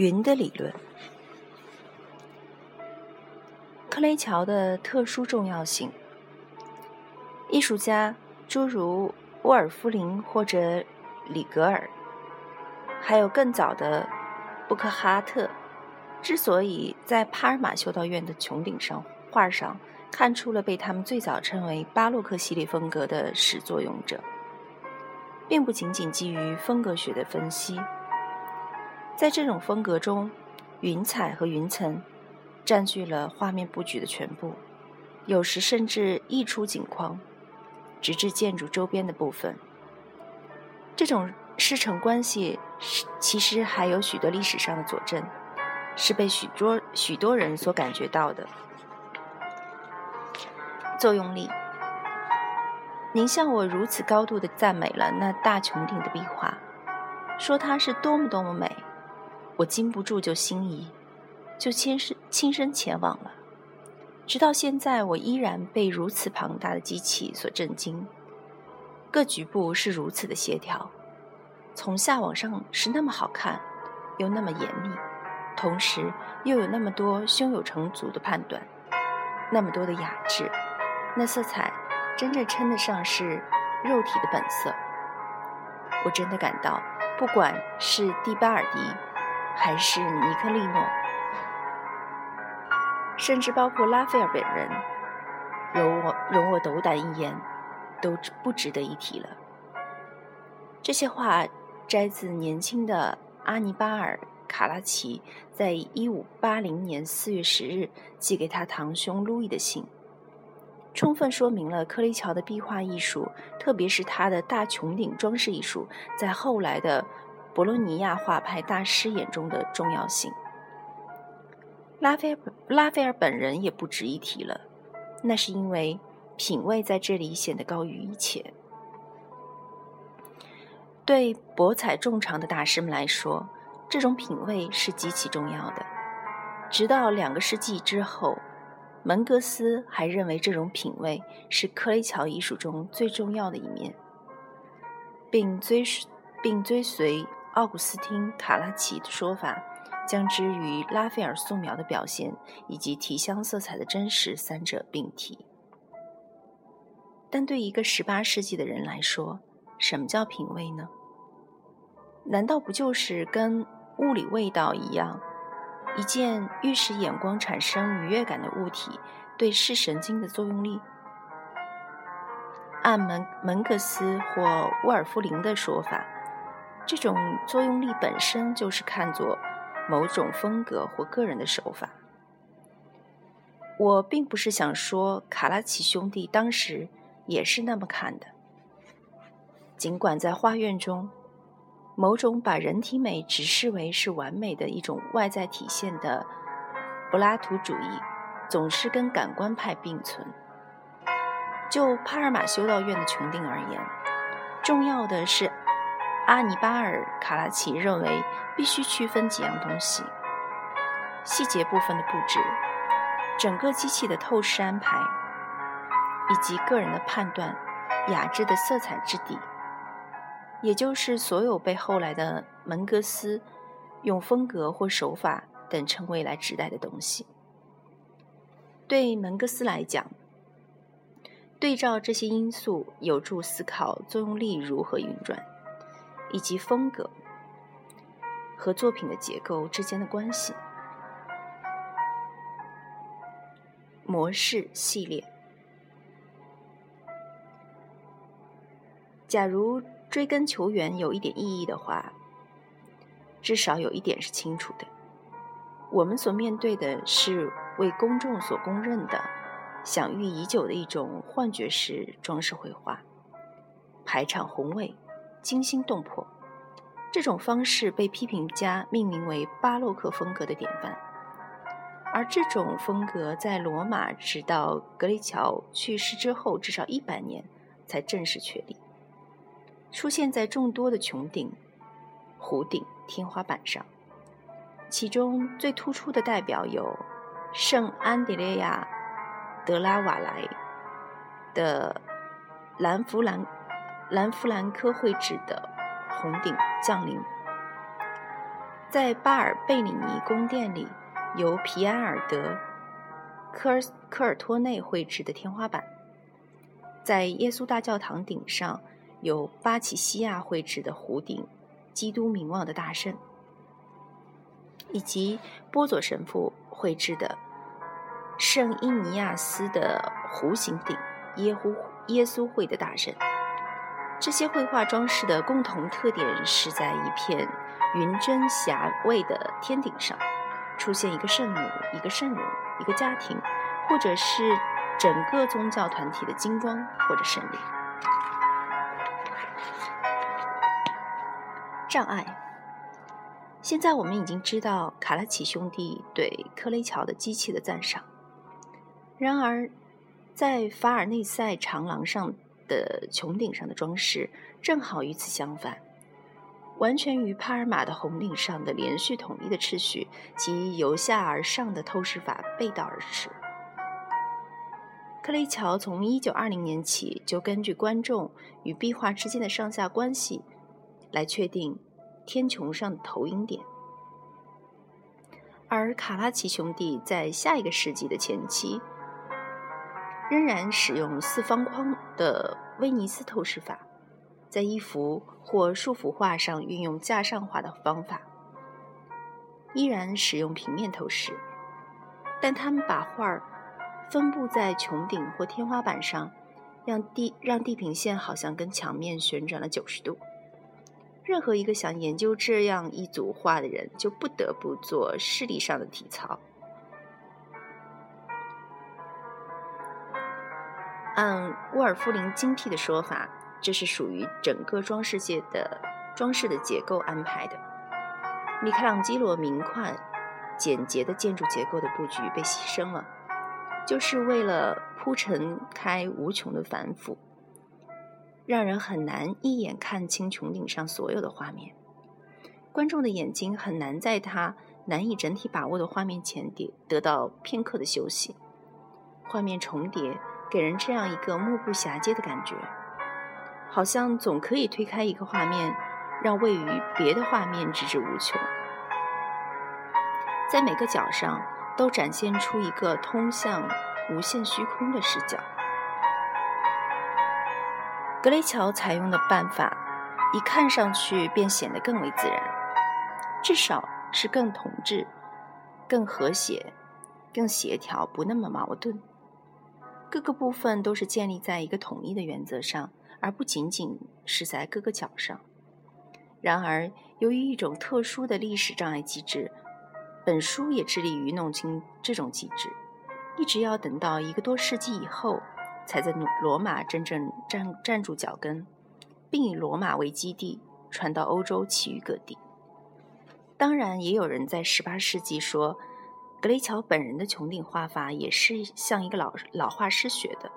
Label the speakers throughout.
Speaker 1: 云的理论，克雷乔的特殊重要性。艺术家诸如沃尔夫林或者里格尔，还有更早的布克哈特，之所以在帕尔马修道院的穹顶上画上看出了被他们最早称为巴洛克系列风格的始作俑者，并不仅仅基于风格学的分析。在这种风格中，云彩和云层占据了画面布局的全部，有时甚至溢出景框。直至建筑周边的部分，这种师承关系其实还有许多历史上的佐证，是被许多许多人所感觉到的。作用力，您向我如此高度的赞美了那大穹顶的壁画，说它是多么多么美，我禁不住就心仪，就亲身亲身前往了。直到现在，我依然被如此庞大的机器所震惊。各局部是如此的协调，从下往上是那么好看，又那么严密，同时又有那么多胸有成竹的判断，那么多的雅致。那色彩真正称得上是肉体的本色。我真的感到，不管是蒂巴尔迪，还是尼克利诺。甚至包括拉斐尔本人，容我容我斗胆一言，都不值得一提了。这些话摘自年轻的阿尼巴尔·卡拉奇在一五八零年四月十日寄给他堂兄路易的信，充分说明了克雷乔的壁画艺术，特别是他的大穹顶装饰艺术，在后来的博洛尼亚画派大师眼中的重要性。拉斐尔拉斐尔本人也不值一提了，那是因为品味在这里显得高于一切。对博采众长的大师们来说，这种品味是极其重要的。直到两个世纪之后，门格斯还认为这种品味是克雷乔艺术中最重要的一面，并追并追随奥古斯汀·卡拉奇的说法。将之与拉斐尔素描的表现以及提香色彩的真实三者并提。但对一个十八世纪的人来说，什么叫品味呢？难道不就是跟物理味道一样，一件欲使眼光产生愉悦感的物体对视神经的作用力？按门门格斯或沃尔夫林的说法，这种作用力本身就是看作。某种风格或个人的手法，我并不是想说卡拉奇兄弟当时也是那么看的。尽管在画院中，某种把人体美只视为是完美的一种外在体现的柏拉图主义，总是跟感官派并存。就帕尔马修道院的穹顶而言，重要的是。阿尼巴尔·卡拉奇认为，必须区分几样东西：细节部分的布置、整个机器的透视安排，以及个人的判断、雅致的色彩质地，也就是所有被后来的门格斯用风格或手法等称谓来指代的东西。对门格斯来讲，对照这些因素，有助思考作用力如何运转。以及风格和作品的结构之间的关系。模式系列，假如追根求源有一点意义的话，至少有一点是清楚的：我们所面对的是为公众所公认的、享誉已久的一种幻觉式装饰绘画，排场宏伟。惊心动魄，这种方式被批评家命名为巴洛克风格的典范，而这种风格在罗马直到格雷乔去世之后至少一百年才正式确立，出现在众多的穹顶、弧顶、天花板上，其中最突出的代表有圣安德烈亚德拉瓦莱的兰弗兰。兰弗兰科绘制的红顶降临，在巴尔贝里尼宫殿里，由皮埃尔德科尔科尔托内绘制的天花板；在耶稣大教堂顶上，有巴奇西亚绘制的弧顶基督名望的大圣，以及波佐神父绘制的圣伊尼亚斯的弧形顶耶稣耶稣会的大圣。这些绘画装饰的共同特点是在一片云蒸霞蔚的天顶上，出现一个圣母、一个圣人、一个家庭，或者是整个宗教团体的金装或者胜利。障碍。现在我们已经知道卡拉奇兄弟对科雷乔的机器的赞赏。然而，在法尔内塞长廊上。的穹顶上的装饰正好与此相反，完全与帕尔马的红顶上的连续统一的秩序及由下而上的透视法背道而驰。克雷乔从1920年起就根据观众与壁画之间的上下关系来确定天穹上的投影点，而卡拉奇兄弟在下一个世纪的前期。仍然使用四方框的威尼斯透视法，在一幅或数幅画上运用架上画的方法，依然使用平面透视，但他们把画儿分布在穹顶或天花板上，让地让地平线好像跟墙面旋转了九十度。任何一个想研究这样一组画的人，就不得不做视力上的体操。按沃尔夫林精辟的说法，这是属于整个装饰界的装饰的结构安排的。米开朗基罗明快、简洁的建筑结构的布局被牺牲了，就是为了铺陈开无穷的繁复，让人很难一眼看清穹顶上所有的画面。观众的眼睛很难在他难以整体把握的画面前得得到片刻的休息。画面重叠。给人这样一个目不暇接的感觉，好像总可以推开一个画面，让位于别的画面直至无穷。在每个角上都展现出一个通向无限虚空的视角。格雷乔采用的办法，一看上去便显得更为自然，至少是更统治、更和谐、更协调，不那么矛盾。各个部分都是建立在一个统一的原则上，而不仅仅是在各个角上。然而，由于一种特殊的历史障碍机制，本书也致力于弄清这种机制，一直要等到一个多世纪以后，才在罗马真正站站住脚跟，并以罗马为基地传到欧洲其余各地。当然，也有人在18世纪说。格雷乔本人的穹顶画法也是向一个老老画师学的。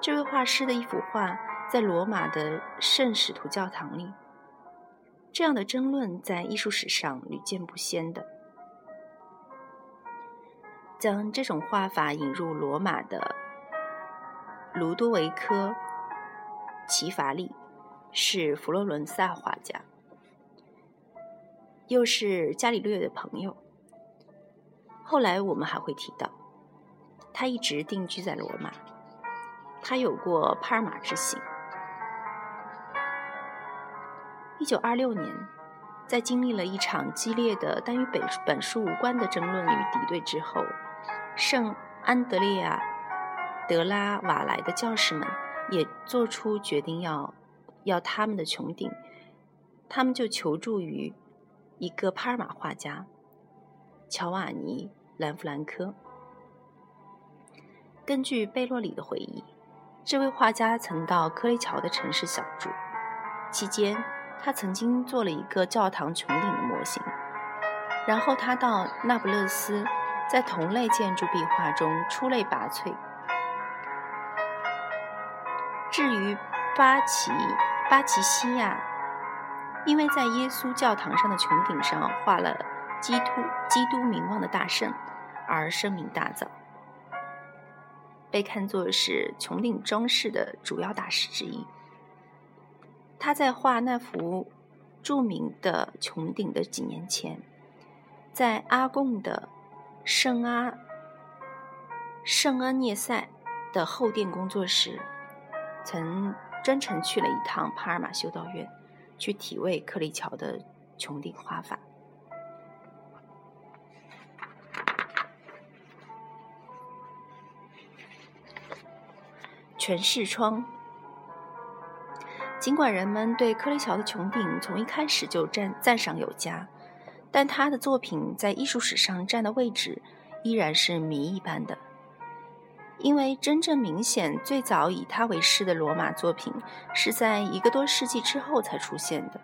Speaker 1: 这位画师的一幅画在罗马的圣使徒教堂里。这样的争论在艺术史上屡见不鲜的。将这种画法引入罗马的卢多维科·齐法里是佛罗伦萨画家，又是伽利略的朋友。后来我们还会提到，他一直定居在罗马。他有过帕尔马之行。一九二六年，在经历了一场激烈的但与本本书无关的争论与敌对之后，圣安德烈亚·德拉瓦莱的教士们也做出决定，要要他们的穹顶。他们就求助于一个帕尔马画家乔瓦尼。兰弗兰科。根据贝洛里的回忆，这位画家曾到科雷乔的城市小住，期间他曾经做了一个教堂穹顶的模型。然后他到那不勒斯，在同类建筑壁画中出类拔萃。至于巴奇巴奇西亚，因为在耶稣教堂上的穹顶上画了基督基督名望的大圣。而声名大噪，被看作是穹顶装饰的主要大师之一。他在画那幅著名的穹顶的几年前，在阿贡的圣阿圣阿涅塞的后殿工作时，曾专程去了一趟帕尔马修道院，去体味克利乔的穹顶画法。全视窗。尽管人们对克雷乔的穹顶从一开始就赞赞赏有加，但他的作品在艺术史上占的位置依然是谜一般的。因为真正明显、最早以他为师的罗马作品是在一个多世纪之后才出现的。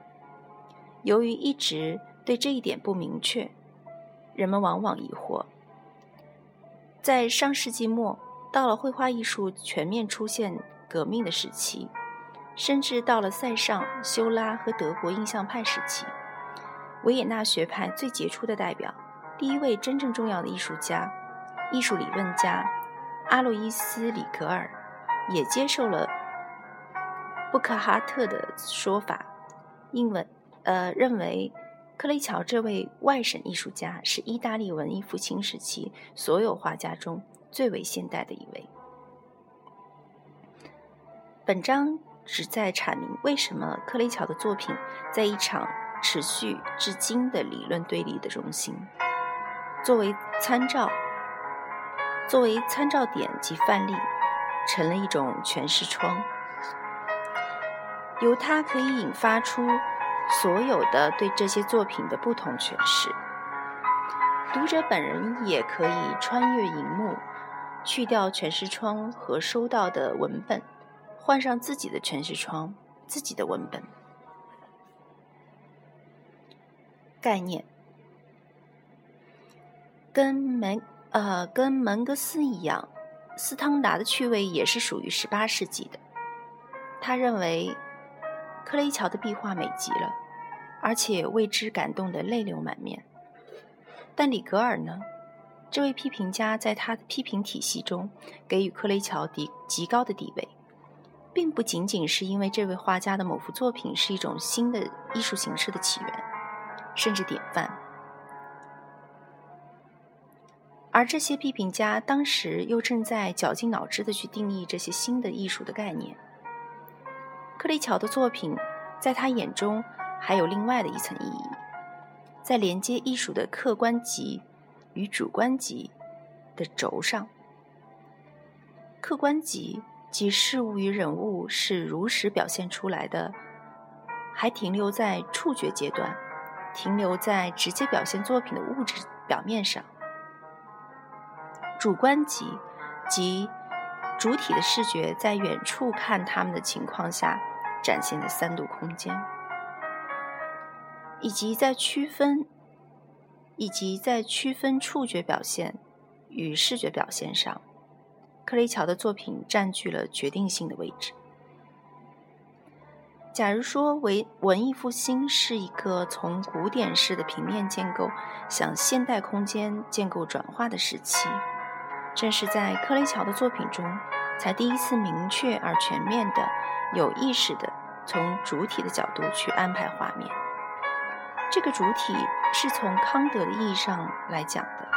Speaker 1: 由于一直对这一点不明确，人们往往疑惑。在上世纪末，到了绘画艺术全面出现革命的时期。甚至到了塞尚、修拉和德国印象派时期，维也纳学派最杰出的代表、第一位真正重要的艺术家、艺术理论家阿洛伊斯·里格尔，也接受了布克哈特的说法，英文呃认为克雷乔这位外省艺术家是意大利文艺复兴时期所有画家中最为现代的一位。本章。旨在阐明为什么克雷乔的作品在一场持续至今的理论对立的中心。作为参照，作为参照点及范例，成了一种诠释窗，由它可以引发出所有的对这些作品的不同诠释。读者本人也可以穿越荧幕，去掉诠释窗和收到的文本。换上自己的全视窗，自己的文本。概念跟门呃跟门格斯一样，斯汤达的趣味也是属于十八世纪的。他认为克雷乔的壁画美极了，而且为之感动得泪流满面。但里格尔呢？这位批评家在他的批评体系中给予克雷乔极极高的地位。并不仅仅是因为这位画家的某幅作品是一种新的艺术形式的起源，甚至典范，而这些批评家当时又正在绞尽脑汁的去定义这些新的艺术的概念。克雷乔的作品在他眼中还有另外的一层意义，在连接艺术的客观极与主观级的轴上，客观级。即事物与人物是如实表现出来的，还停留在触觉阶段，停留在直接表现作品的物质表面上。主观级，即主体的视觉在远处看他们的情况下展现的三度空间，以及在区分，以及在区分触觉表现与视觉表现上。克雷乔的作品占据了决定性的位置。假如说为文艺复兴是一个从古典式的平面建构向现代空间建构转化的时期，正是在克雷乔的作品中，才第一次明确而全面的、有意识的从主体的角度去安排画面。这个主体是从康德的意义上来讲的。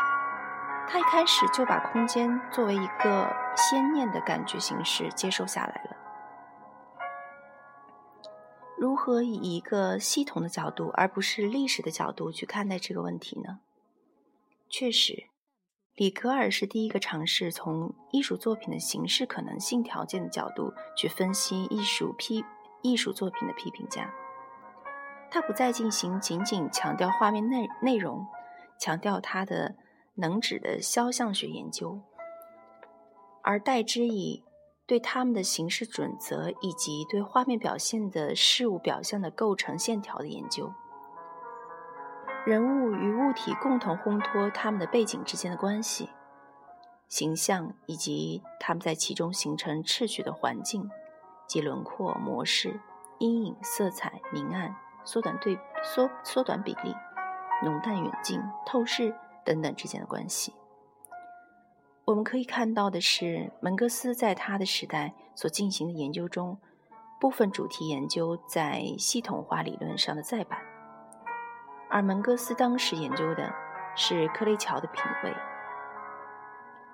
Speaker 1: 他一开始就把空间作为一个先念的感觉形式接受下来了。如何以一个系统的角度，而不是历史的角度去看待这个问题呢？确实，里格尔是第一个尝试从艺术作品的形式可能性条件的角度去分析艺术批艺术作品的批评家。他不再进行仅仅强调画面内内容，强调他的。能指的肖像学研究，而代之以对他们的形式准则以及对画面表现的事物表象的构成线条的研究，人物与物体共同烘托他们的背景之间的关系，形象以及他们在其中形成秩序的环境及轮廓模式、阴影、色彩、明暗、缩短对缩缩短比例、浓淡远近、透视。等等之间的关系，我们可以看到的是，门格斯在他的时代所进行的研究中，部分主题研究在系统化理论上的再版，而门格斯当时研究的是克雷乔的品味，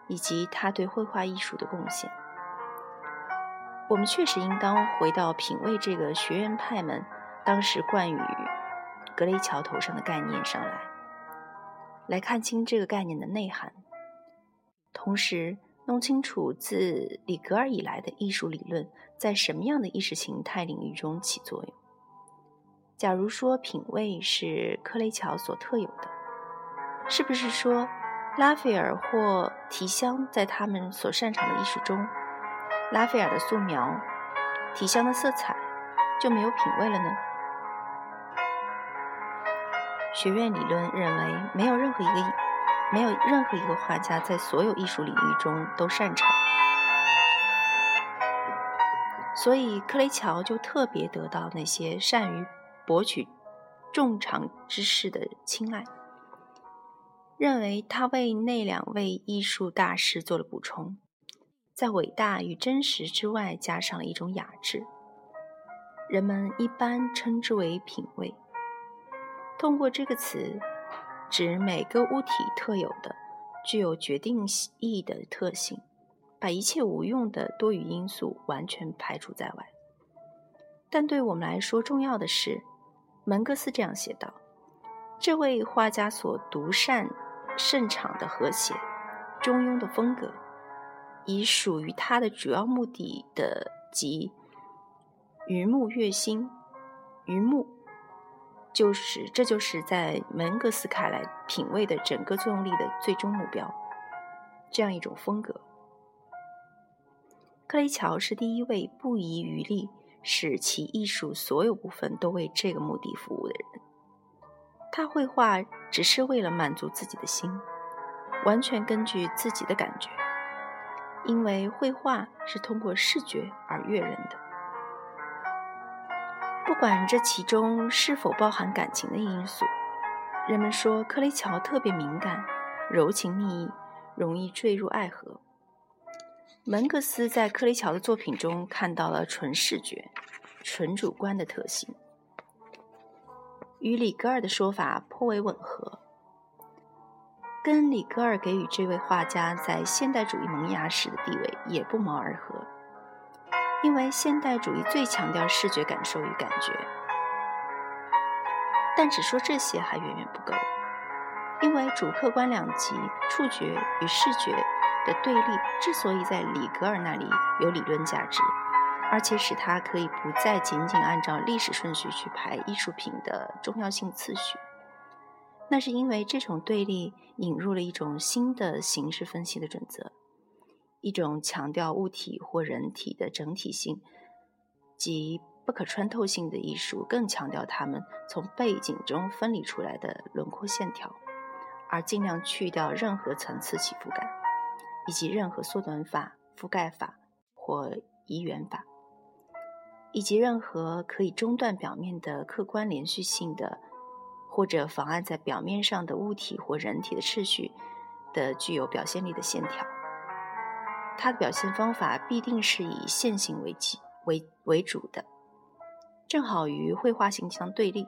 Speaker 1: 以及他对绘画艺术的贡献。我们确实应当回到品味这个学院派们当时冠于格雷乔头上的概念上来，来看清这个概念的内涵，同时弄清楚自里格尔以来的艺术理论在什么样的意识形态领域中起作用。假如说品味是克雷乔所特有的，是不是说拉斐尔或提香在他们所擅长的艺术中？拉斐尔的素描、提香的色彩就没有品味了呢？学院理论认为，没有任何一个没有任何一个画家在所有艺术领域中都擅长，所以克雷乔就特别得到那些善于博取众长之士的青睐，认为他为那两位艺术大师做了补充。在伟大与真实之外，加上了一种雅致，人们一般称之为品味。通过这个词，指每个物体特有的、具有决定意义的特性，把一切无用的多余因素完全排除在外。但对我们来说，重要的是，门格斯这样写道：这位画家所独擅擅长的和谐、中庸的风格。以属于他的主要目的的即榆木月星，榆木就是这就是在门格斯看来品味的整个作用力的最终目标，这样一种风格。克雷乔是第一位不遗余力使其艺术所有部分都为这个目的服务的人。他绘画只是为了满足自己的心，完全根据自己的感觉。因为绘画是通过视觉而悦人的，不管这其中是否包含感情的因素，人们说克雷乔特别敏感、柔情蜜意，容易坠入爱河。门格斯在克雷乔的作品中看到了纯视觉、纯主观的特性，与里格尔的说法颇为吻合。跟里格尔给予这位画家在现代主义萌芽时的地位也不谋而合，因为现代主义最强调视觉感受与感觉。但只说这些还远远不够，因为主客观两极、触觉与视觉的对立之所以在里格尔那里有理论价值，而且使他可以不再仅仅按照历史顺序去排艺术品的重要性次序。那是因为这种对立引入了一种新的形式分析的准则，一种强调物体或人体的整体性及不可穿透性的艺术，更强调它们从背景中分离出来的轮廓线条，而尽量去掉任何层次起伏感，以及任何缩短法、覆盖法或移圆法，以及任何可以中断表面的客观连续性的。或者妨碍在表面上的物体或人体的秩序的具有表现力的线条，它的表现方法必定是以线性为基为为主的，正好与绘画性相对立。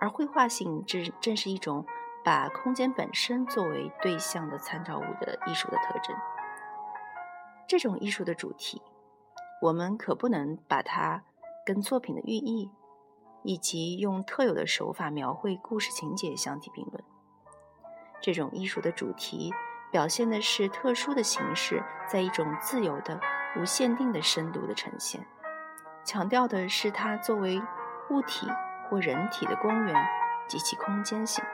Speaker 1: 而绘画性正正是一种把空间本身作为对象的参照物的艺术的特征。这种艺术的主题，我们可不能把它跟作品的寓意。以及用特有的手法描绘故事情节相提并论。这种艺术的主题表现的是特殊的形式，在一种自由的、无限定的深度的呈现，强调的是它作为物体或人体的光源及其空间性。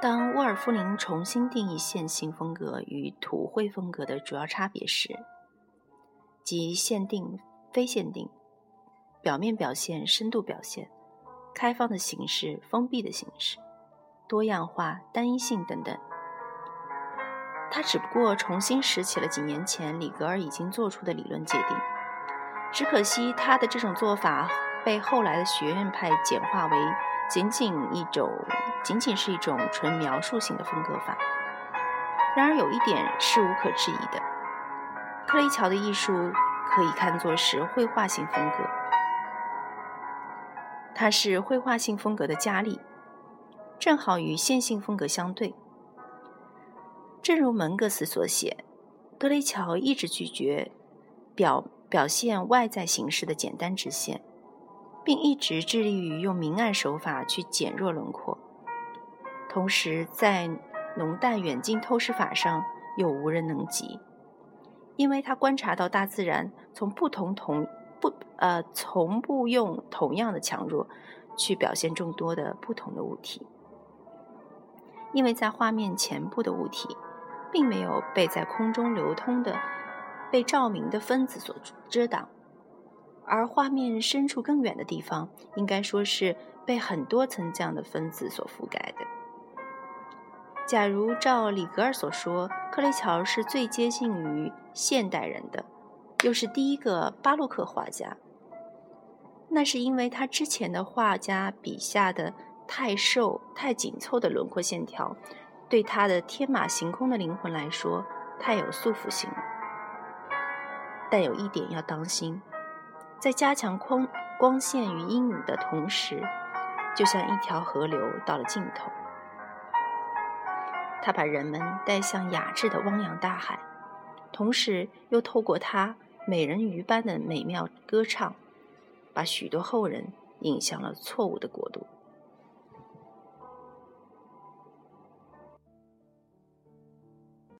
Speaker 1: 当沃尔夫林重新定义线性风格与图绘风格的主要差别时，即限定。非限定、表面表现、深度表现、开放的形式、封闭的形式、多样化、单一性等等。他只不过重新拾起了几年前里格尔已经做出的理论界定，只可惜他的这种做法被后来的学院派简化为仅仅一种、仅仅是一种纯描述性的风格法。然而有一点是无可置疑的：克雷乔的艺术。可以看作是绘画性风格，它是绘画性风格的佳丽，正好与线性风格相对。正如门格斯所写，德雷乔一直拒绝表表现外在形式的简单直线，并一直致力于用明暗手法去减弱轮廓，同时在浓淡远近透视法上又无人能及，因为他观察到大自然从不同同。不，呃，从不用同样的强弱去表现众多的不同的物体，因为在画面前部的物体，并没有被在空中流通的、被照明的分子所遮挡，而画面深处更远的地方，应该说是被很多层这样的分子所覆盖的。假如照里格尔所说，克雷乔是最接近于现代人的。又是第一个巴洛克画家，那是因为他之前的画家笔下的太瘦、太紧凑的轮廓线条，对他的天马行空的灵魂来说太有束缚性了。但有一点要当心，在加强光光线与阴影的同时，就像一条河流到了尽头，他把人们带向雅致的汪洋大海，同时又透过他。美人鱼般的美妙歌唱，把许多后人引向了错误的国度。